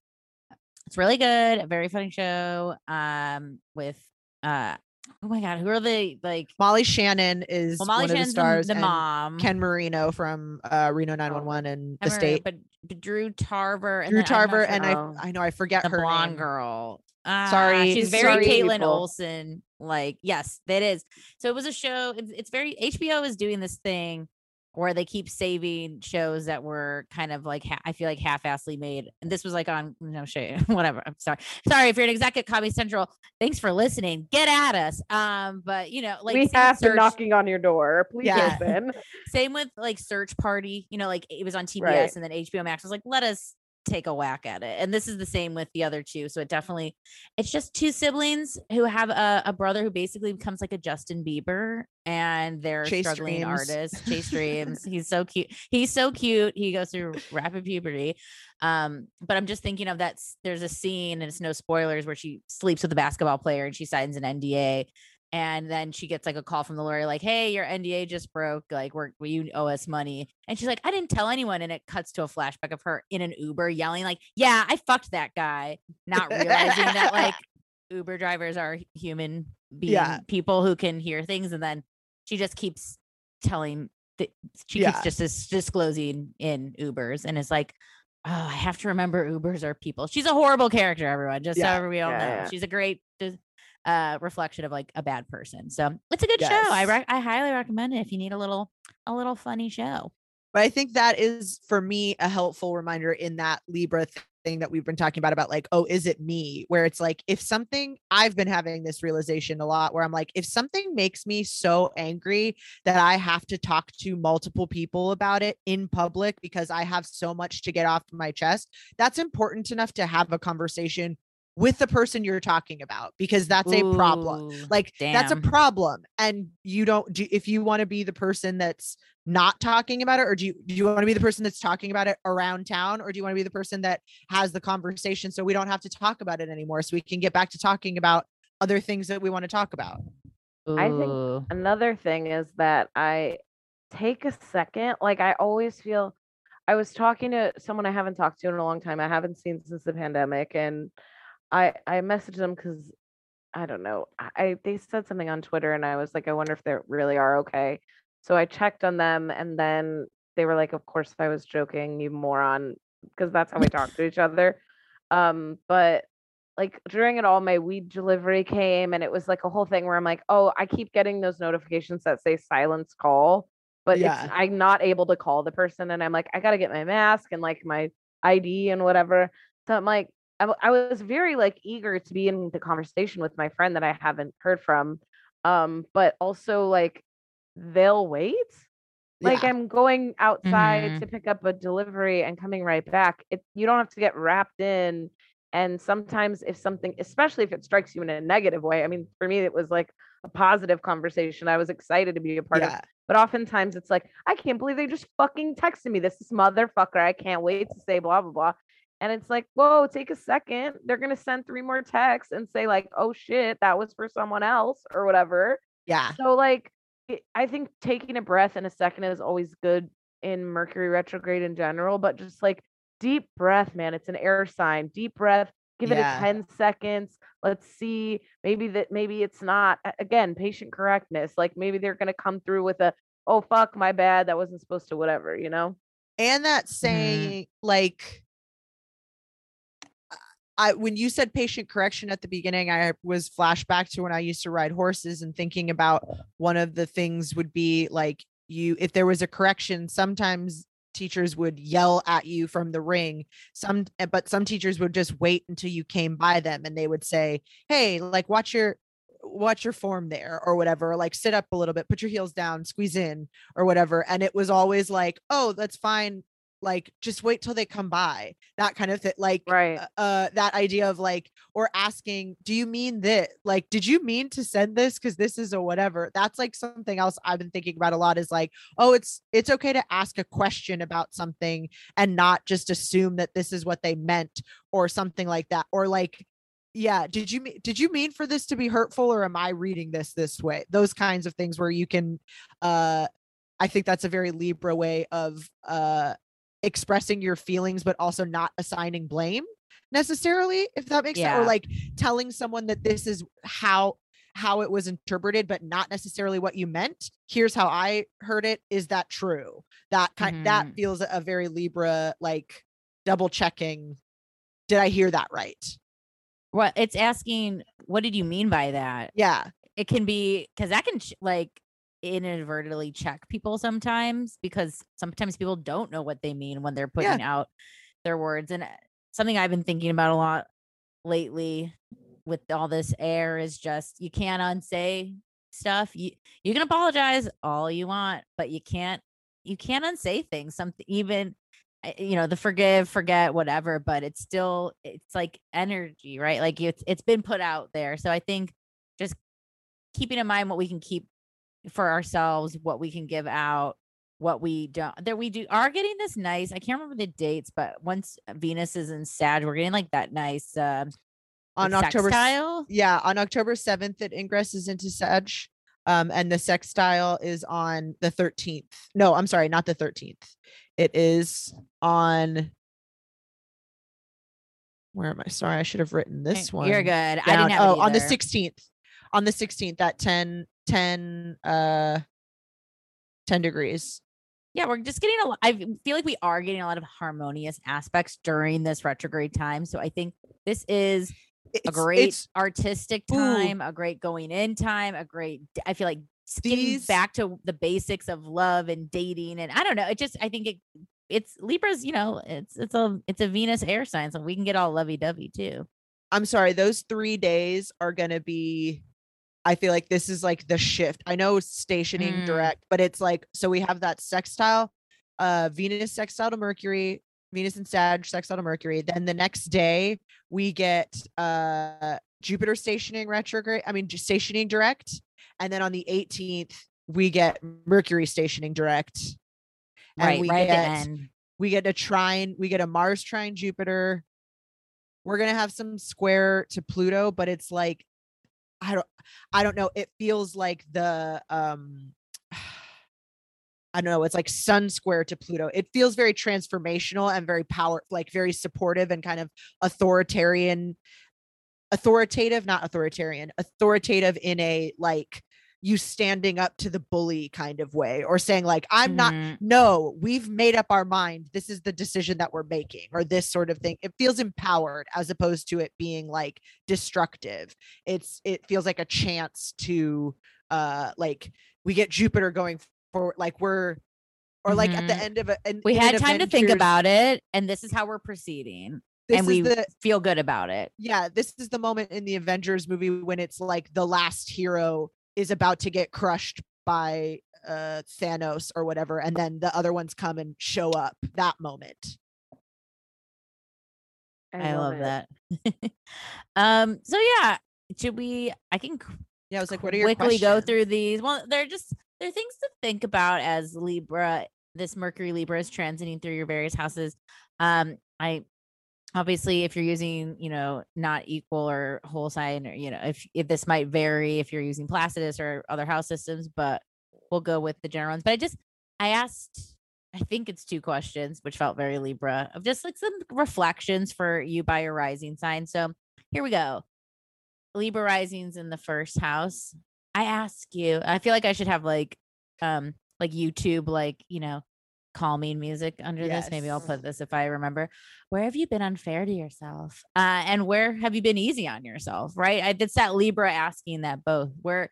It's really good. A very funny show. Um, with uh, oh my god, who are they? like? Molly Shannon is Well, Molly one of the stars. the, the mom. Ken Marino from uh, Reno 911 and the state. but, but Drew Tarver and Drew Tarver and. I I know I forget the her blonde name. girl. Ah, Sorry, she's very sorry, Caitlin people. Olsen. Like, yes, that is. So it was a show. It's, it's very HBO is doing this thing where they keep saving shows that were kind of like ha- I feel like half-assly made. And this was like on no shit, whatever. I'm sorry. Sorry if you're an exec at Comedy Central. Thanks for listening. Get at us. Um, but you know, like we have been Search- knocking on your door. Please Yeah. open. same with like Search Party, you know, like it was on TBS Right. and then HBO Max was like, let us take a whack at it. And this is the same with the other two. So it definitely, it's just two siblings who have a, a brother who basically becomes like a Justin Bieber and they're Chase struggling Dreams. artists. Chase Dreams. He's so cute. He's so cute. He goes through rapid puberty. Um, but I'm just thinking of that. There's a scene, and it's no spoilers, where she sleeps with a basketball player and she signs an NDA and then she gets like a call from the lawyer like hey your nda just broke like we're you owe us money and she's like i didn't tell anyone and it cuts to a flashback of her in an uber yelling like yeah i fucked that guy not realizing that like uber drivers are human being Yeah. people who can hear things and then she just keeps telling that she Yeah. keeps just dis- disclosing in ubers and it's like oh i have to remember ubers are people she's a horrible character everyone just Yeah. so we all know she's a great uh reflection of like a bad person so it's a good show i Yes. rec- i highly recommend it if you need a little a little funny show But I think that is for me a helpful reminder in that Libra thing that we've been talking about about like, oh, is it me? Where it's like, if something I've been having this realization a lot where I'm like, if something makes me so angry that I have to talk to multiple people about it in public because I have so much to get off my chest, that's important enough to have a conversation with the person you're talking about because that's a problem Ooh, like that's a problem and you don't do if you want to be the person that's not talking about it or do you do you want to be the person that's talking about it around town or do you want to be the person that has the conversation so we don't have to talk about it anymore so we can get back to talking about other things that we want to talk about I think another thing is that I take a second. Like I always feel I was talking to someone I haven't talked to in a long time. I haven't seen since the pandemic and I I messaged them cuz I don't know. I they said something on Twitter and I was like I wonder if they really are okay. So I checked on them and then they were like of course I was joking, you moron, because that's how we talk to each other. Um but like during it all my weed delivery came and it was like a whole thing where i'm like oh i keep getting those notifications that say silence call but Yeah. i'm not able to call the person and i'm like i gotta get my mask and like my id and whatever so i'm like I, I was very like eager to be in the conversation with my friend that i haven't heard from um but also like they'll wait like Yeah. i'm going outside Mhm. to pick up a delivery and coming right back it you don't have to get wrapped in and sometimes if something especially if it strikes you in a negative way i mean for me it was like a positive conversation i was excited to be a part of yeah but oftentimes it's like i can't believe they just fucking texted me this motherfucker i can't wait to say blah blah blah and it's like whoa take a second they're going to send three more texts and say like oh shit that was for someone else or whatever yeah so like it, I think taking a breath in a second is always good in Mercury retrograde in general, but just like deep breath, man. It's an air sign. Deep breath. Give Yeah. it a 10 seconds. Let's see. Maybe that maybe it's not again patient correctness. Like maybe they're gonna come through with a oh fuck, my bad. That wasn't supposed to, whatever, you know? and that mm-hmm. saying like I when you said patient correction at the beginning, I was flashback to when I used to ride horses and thinking about one of the things would be like you if there was a correction, sometimes teachers would yell at you from the ring. Some eh, but some teachers would just wait until you came by them and they would say, Hey, like watch your watch your form there or whatever, like sit up a little bit, put your heels down, squeeze in or whatever. And it was always like, oh, that's fine like just wait till they come by that kind of thing like Right. uh, uh that idea of like or asking do you mean that like did you mean to send this? Because this is a whatever. That's like something else i've been thinking about a lot is like oh it's it's okay to ask a question about something and not just assume that this is what they meant or something like that or like yeah did you mean did you mean for this to be hurtful or am i reading this this way? Those kinds of things where you can uh i think that's a very libra way of uh expressing your feelings but also not assigning blame necessarily if that makes sense or like telling someone that this is how how it was interpreted but not necessarily what you meant. Here's how i heard it. Is that true? That kind that Mhm. feels a very libra like double checking. Did i hear that right? Well it's asking, what did you mean by that? yeah. It can be because that can like inadvertently check people sometimes because sometimes people don't know what they mean when they're Yeah. putting out their words. And uh, something I've been thinking about a lot lately with all this air is just you can't unsay stuff. You you can apologize all you want, but you can't you can't unsay things. Something even uh, you know the forgive forget whatever but it's still it's like energy right like it's it's been put out there so i think just keeping in mind what we can keep for ourselves what we can give out what we don't that we do are getting this nice i can't remember the dates but once venus is in sag we're getting like that nice uh on october s- sextile? yeah on october 7th it ingresses into sag um and the sextile is on the 13th no i'm sorry not the 13th it is on where am i? Sorry i should have written this one you're good. I didn't have it oh on the 16th on the 16th at 10 10 uh 10 degrees yeah we're just getting a lot i feel like we are getting a lot of harmonious aspects during this retrograde time so i think this is a great it's- artistic Ooh. time, a great going in time, a great i feel like getting back to the basics of love and dating and I don't know, it just I think it it's Libra's, you know, it's it's a it's a Venus air sign so we can get all lovey-dovey too. I'm sorry, those three days are gonna be. I feel like this is like the shift. I know stationing Mm. direct, but it's like so we have that sextile, uh, Venus sextile to Mercury, Venus and Sag sextile to Mercury. Then the next day we get uh Jupiter stationing retrograde. I mean, just stationing direct, and then on the 18th we get Mercury stationing direct. And right, we right get we get a trine we get a mars trine jupiter we're gonna have some square to pluto but it's like i don't i don't know it feels like the um i don't know it's like sun square to pluto it feels very transformational and very power like very supportive and kind of authoritarian authoritative not authoritarian authoritative in a like you standing up to the bully kind of way or saying like i'm not Mhm. no, we've made up our mind. This is the decision that we're making, or this sort of thing. It feels empowered as opposed to it being like destructive. It's it feels like a chance to uh like we get Jupiter going forward, like we're or like at the Mhm. end of it. We had time to think about it and this is how we're proceeding this and we the feel good about it. yeah, this is the moment in the Avengers movie when it's like the last hero is about to get crushed by uh Thanos or whatever, and then the other ones come and show up. That moment. I, love, it. that. um so yeah, should we I can Yeah, I was like, what are your quickly go through these. Well, they're just they're things to think about as Libra. This Mercury Libra is transiting through your various houses. Um, I obviously if you're using you know not equal or whole sign or you know if if this might vary if you're using Placidus or other house systems, but we'll go with the general ones. But I just I asked. I think it's two questions, which felt very Libra, of just like some reflections for you by your rising sign. So here we go. Libra risings in the first house. I ask you, I feel like I should have like um like YouTube like, you know, calming music under this. Maybe I'll put this if I remember. Where have you been unfair to yourself? Uh and where have you been easy on yourself? Right? I, it's that Libra asking that both. Where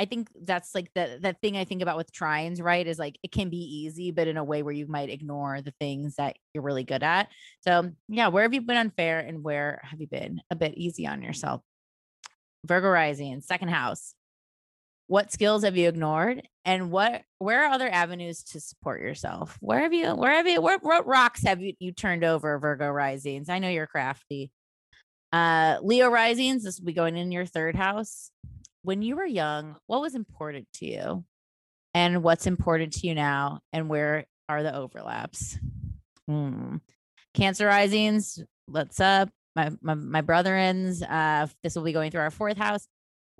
I think that's like the that thing I think about with trines, right? Is like it can be easy, but in a way where you might ignore the things that you're really good at. So yeah, where have you been unfair and where have you been a bit easy on yourself? Virgo rising, second house. What skills have you ignored and what where are other avenues to support yourself? Where have you where have you what rocks have you, you turned over virgo risings? I know you're crafty. Uh leo risings this will be going in your third house. When you were young what was important to you? And what's important to you now and where are the overlaps? Hmm. cancer risings let's up. My my, my brother-ins uh this will be going through our fourth house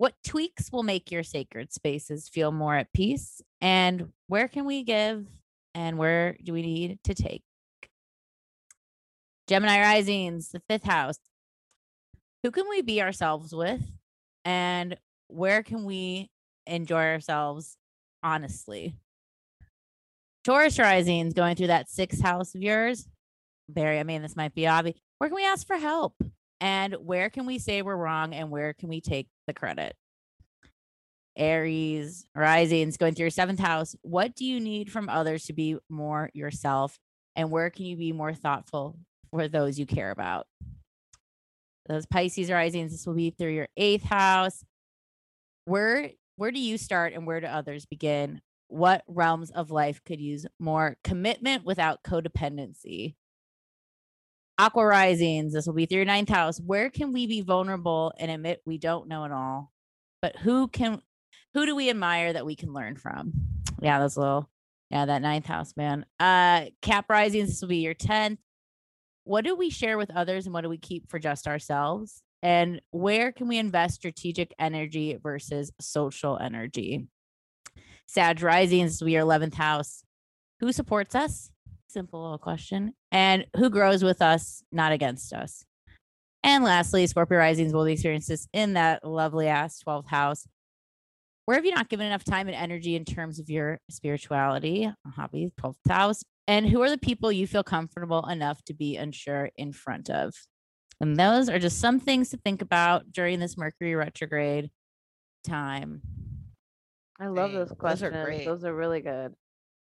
what tweaks will make your sacred spaces feel more at peace? And where can we give and where do we need to take? Gemini risings, the fifth house. Who can we be ourselves with? And where can we enjoy ourselves honestly? Taurus risings going through that sixth house of yours. Barry, I mean, this might be obvious. Where can we ask for help? And where can we say we're wrong and where can we take the credit? Aries, risings, going through your seventh house. What do you need from others to be more yourself? And where can you be more thoughtful for those you care about? Those Pisces risings, this will be through your eighth house. Where where do you start and where do others begin? What realms of life could use more commitment without codependency? Aqua risings, this will be through your ninth house. Where can we be vulnerable and admit we don't know it all? But who can who do we admire that we can learn from? Yeah, that's a little, yeah, that ninth house, man. Uh, Cap Risings, this will be your 10th. What do we share with others and what do we keep for just ourselves? And where can we invest strategic energy versus social energy? Sag Risings, this will be your 11th house. Who supports us? Simple little question. And who grows with us, not against us? And lastly, Scorpio Risings will experience this in that lovely ass 12th house where have you not given enough time and energy in terms of your spirituality, hobby, 12th house? And who are the people you feel comfortable enough to be unsure in front of? And those are just some things to think about during this Mercury retrograde time. I love Great. those Those are questions. great. Those are really good.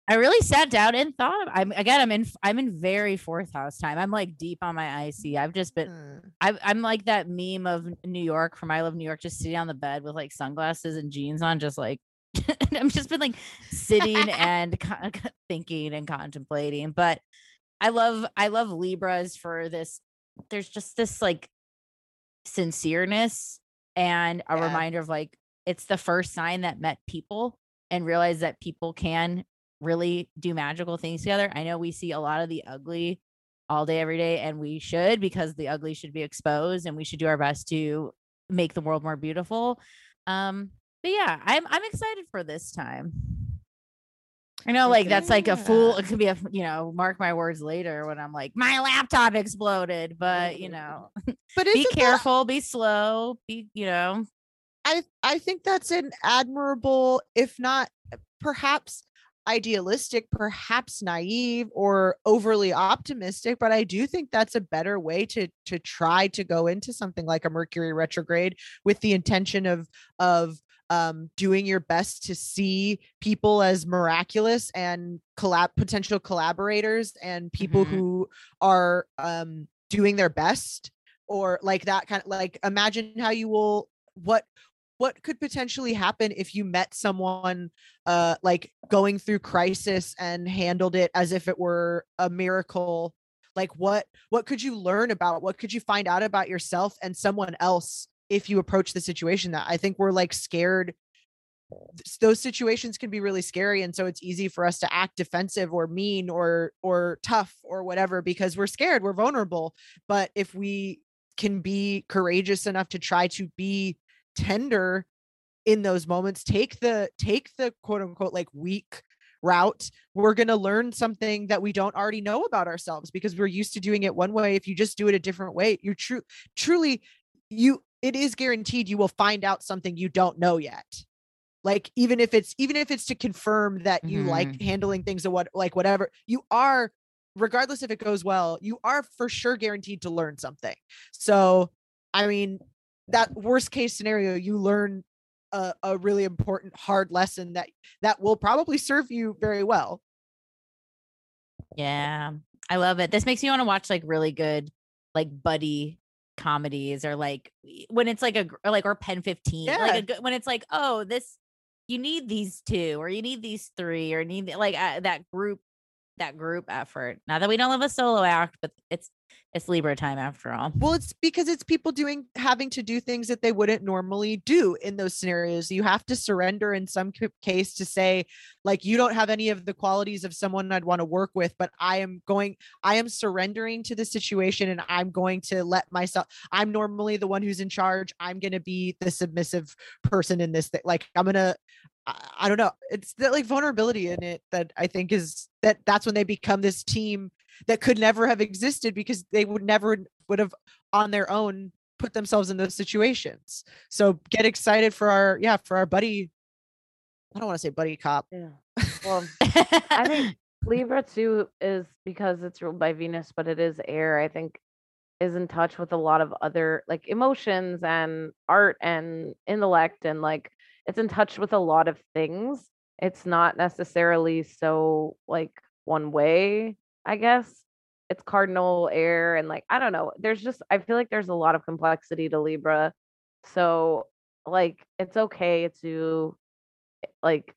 I really sat down and thought. I'm again. I'm in. I'm in very fourth house time. I'm like deep on my IC. I've just been. Hmm. I, I'm like that meme of New York from I Love New York, just sitting on the bed with like sunglasses and jeans on, just like I'm just been like sitting and co- thinking and contemplating. But I love I love Libras for this. There's just this like sincereness and a Yeah. reminder of like it's the first sign that met people and realized that people can really do magical things together. I know we see a lot of the ugly all day, every day, and we should because the ugly should be exposed and we should do our best to make the world more beautiful. Um, but yeah, I'm I'm excited for this time. I know, like that's like a fool. It could be a you know, mark my words later when I'm like, my laptop exploded. But you know, But be isn't that- careful, be slow, be you know, I I think that's an admirable, if not perhaps idealistic, perhaps naive or overly optimistic, but I do think that's a better way to to try to go into something like a Mercury retrograde with the intention of of um, doing your best to see people as miraculous and collab potential collaborators and people Mhm. who are um, doing their best or like that kind of like imagine how you will what what could potentially happen if you met someone uh like going through crisis and handled it as if it were a miracle? Like what what could you learn about? What could you find out about yourself and someone else if you approach the situation that i think we're like scared those situations can be really scary and so it's easy for us to act defensive or mean or or tough or whatever because we're scared we're vulnerable but if we can be courageous enough to try to be tender in those moments take the take the quote unquote like weak route we're going to learn something that we don't already know about ourselves because we're used to doing it one way if you just do it a different way you true truly you it is guaranteed you will find out something you don't know yet. Like even if it's even if it's to confirm that you like mm-hmm. handling things or what like whatever you are regardless if it goes well you are for sure guaranteed to learn something. So i mean that worst case scenario you learn a, a really important hard lesson that that will probably serve you very well Yeah, I love it. This makes me want to watch like really good, like buddy comedies or like when it's like a or like or Pen Fifteen, like a good, when it's like oh this you need these two or you need these three or need like uh, that group that group effort. Not that we don't love a solo act, but it's it's Libra time after all. Well, it's because it's people doing having to do things that they wouldn't normally do in those scenarios. You have to surrender in some case to say, like, you don't have any of the qualities of someone I'd want to work with, but I am going, I am surrendering to the situation and I'm going to let myself, I'm normally the one who's in charge. I'm going to be the submissive person in this thing. Like, I'm going to, I don't know. It's that like vulnerability in it that I think is that that's when they become this team that could never have existed because they would never would have on their own put themselves in those situations. So get excited for our yeah, for our buddy. I don't want to say buddy cop. Yeah. Well, I think Libra too is because it's ruled by Venus, but it is air. I think is in touch with a lot of other like emotions and art and intellect and like it's in touch with a lot of things. It's not necessarily so like one way, I guess. It's cardinal air and like I don't know. There's just I feel like there's a lot of complexity to Libra. So like it's okay to eh, like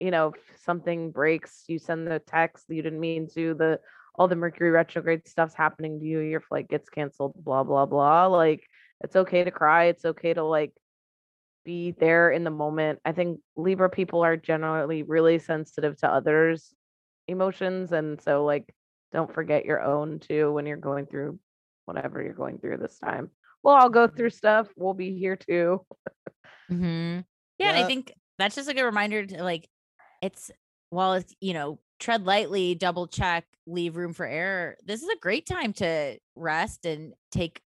you know, if something breaks, you send the text you didn't mean to, the all the Mercury retrograde stuff's happening to you, your flight gets canceled, blah blah blah. Like it's okay to cry, it's okay to like be there in the moment. I think Libra people are generally really sensitive to others' emotions. And so, like, don't forget your own too when you're going through whatever you're going through this time. Well, I'll go through stuff. We'll be here too. mm-hmm. Yeah. And I think that's just a good reminder to like, it's while it's, you know, tread lightly, double check, leave room for error. This is a great time to rest and take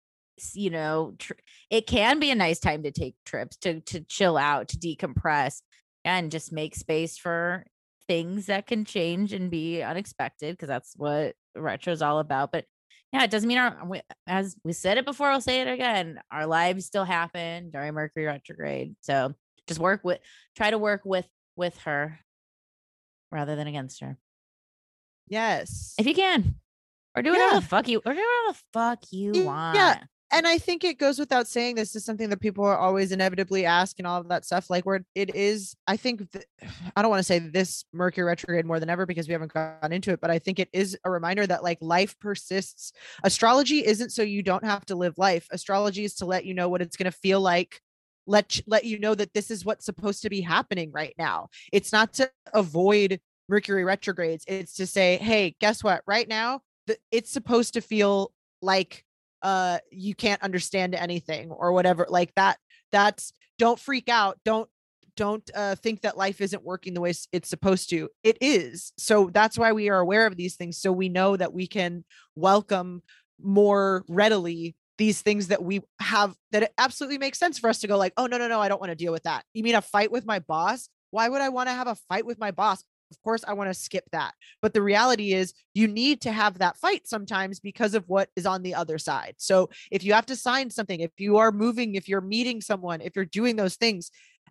you know tr- it can be a nice time to take trips to to chill out to decompress and just make space for things that can change and be unexpected because that's what retro is all about but yeah it doesn't mean our as we said it before i'll say it again our lives still happen during mercury retrograde so just work with try to work with with her rather than against her. Yes. if you can or do whatever yeah. the fuck you or do whatever the fuck you want yeah and I think it goes without saying this is something that people are always inevitably ask and all of that stuff. Like where it is, I think th- I don't want to say this Mercury retrograde more than ever because we haven't gone into it, but I think it is a reminder that like life persists. Astrology isn't so you don't have to live life. Astrology is to let you know what it's going to feel like let let you know that this is what's supposed to be happening right now. It's not to avoid Mercury retrogrades. It's to say, hey, guess what? Right now, the, it's supposed to feel like uh you can't understand anything or whatever like that that's don't freak out don't don't uh, think that life isn't working the way it's supposed to it is. So that's why we are aware of these things so we know that we can welcome more readily these things that we have that it absolutely makes sense for us to go like oh no no no i don't want to deal with that. You mean a fight with my boss? Why would i want to have a fight with my boss of course I want to skip that. But the reality is you need to have that fight sometimes because of what is on the other side. So if you have to sign something, if you are moving, if you're meeting someone, if you're doing those things,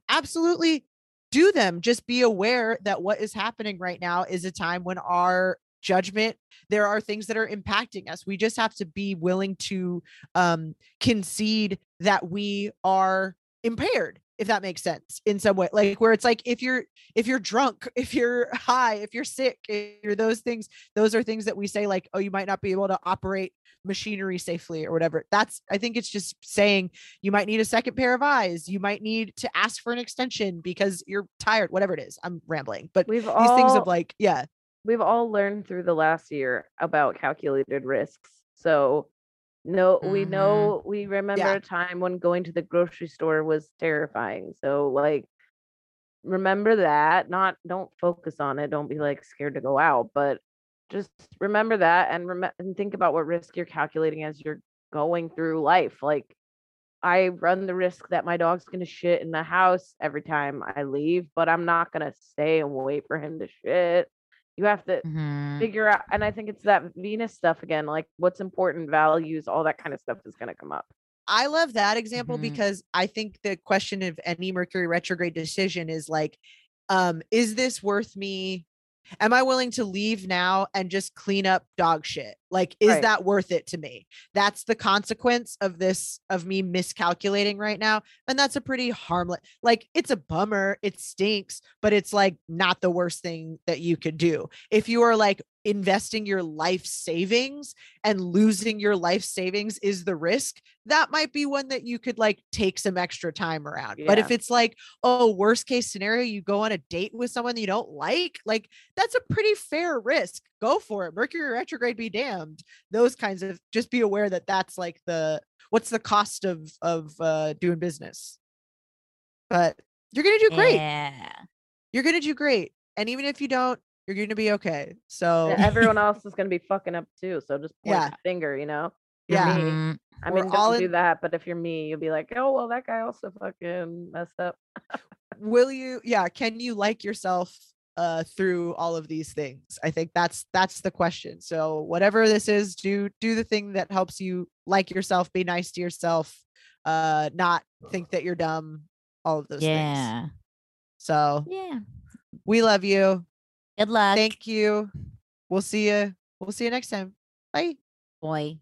absolutely do them. Just be aware that what is happening right now is a time when our judgment there are things that are impacting us we just have to be willing to um concede that we are impaired if that makes sense in some way like where it's like if you're if you're drunk if you're high if you're sick if you're those things those are things that we say like oh you might not be able to operate machinery safely or whatever. That's i think it's just saying you might need a second pair of eyes. You might need to ask for an extension because you're tired whatever it is. I'm rambling but we've these all, things of like yeah. we've all learned through the last year about calculated risks. So no, we Mhm. know we remember Yeah. a time when going to the grocery store was terrifying. So like remember that. Not don't focus on it. Don't be like scared to go out, but just remember that and rem- and think about what risk you're calculating as you're going through life. Like I run the risk that my dog's going to shit in the house every time I leave, but I'm not going to stay and wait for him to shit. You have to Mhm. figure out and i think it's that venus stuff again like what's important values all that kind of stuff is going to come up I love that example Mhm. because I think the question of any Mercury retrograde decision is like, um, is this worth me? Am I willing to leave now and just clean up dog shit? Like, is Right. that worth it to me? That's the consequence of this, of me miscalculating right now. And that's a pretty harmless, like, it's a bummer. It stinks, but it's like not the worst thing that you could do. If you are like investing your life savings and losing your life savings is the risk, that might be one that you could like take some extra time around. But if it's like, oh, worst case scenario, you go on a date with someone you don't like, like that's a pretty fair risk. Go for it. Mercury retrograde be damned. Those kinds of just be aware that that's like the what's the cost of of uh doing business. But you're going to do great. Yeah. You're going to do great. And even if you don't, you're going to be okay. So And Everyone else is gonna be fucking up too. So just point Yeah. the finger, you know. Yeah. me. Mm, I We're mean, all don't do in- that. But if you're me, you'll be like, oh well, that guy also fucking messed up. will you yeah can you like yourself uh through all of these things i think that's that's the question so whatever this is do do the thing that helps you like yourself be nice to yourself uh not think that you're dumb all of those things yeah. so Yeah. we love you Good luck. thank you we'll see you we'll see you next time bye boy.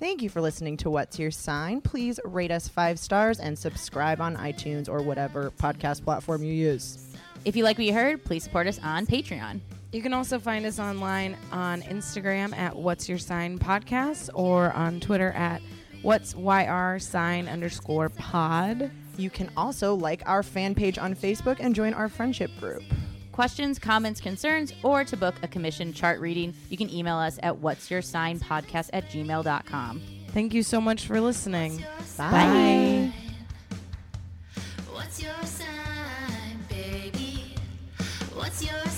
Thank you for listening to What's Your Sign. Please rate us five stars and subscribe on iTunes or whatever podcast platform you use. If you like what you heard, please support us on Patreon. You can also find us online on Instagram at What's Your Sign Podcast or on Twitter at What's YR sign underscore pod. You can also like our fan page on Facebook and join our friendship group. Questions, comments, concerns, or to book a commission chart reading, you can email us at what's your sign podcast at gmail.com. Thank you so much for listening. Bye. What's your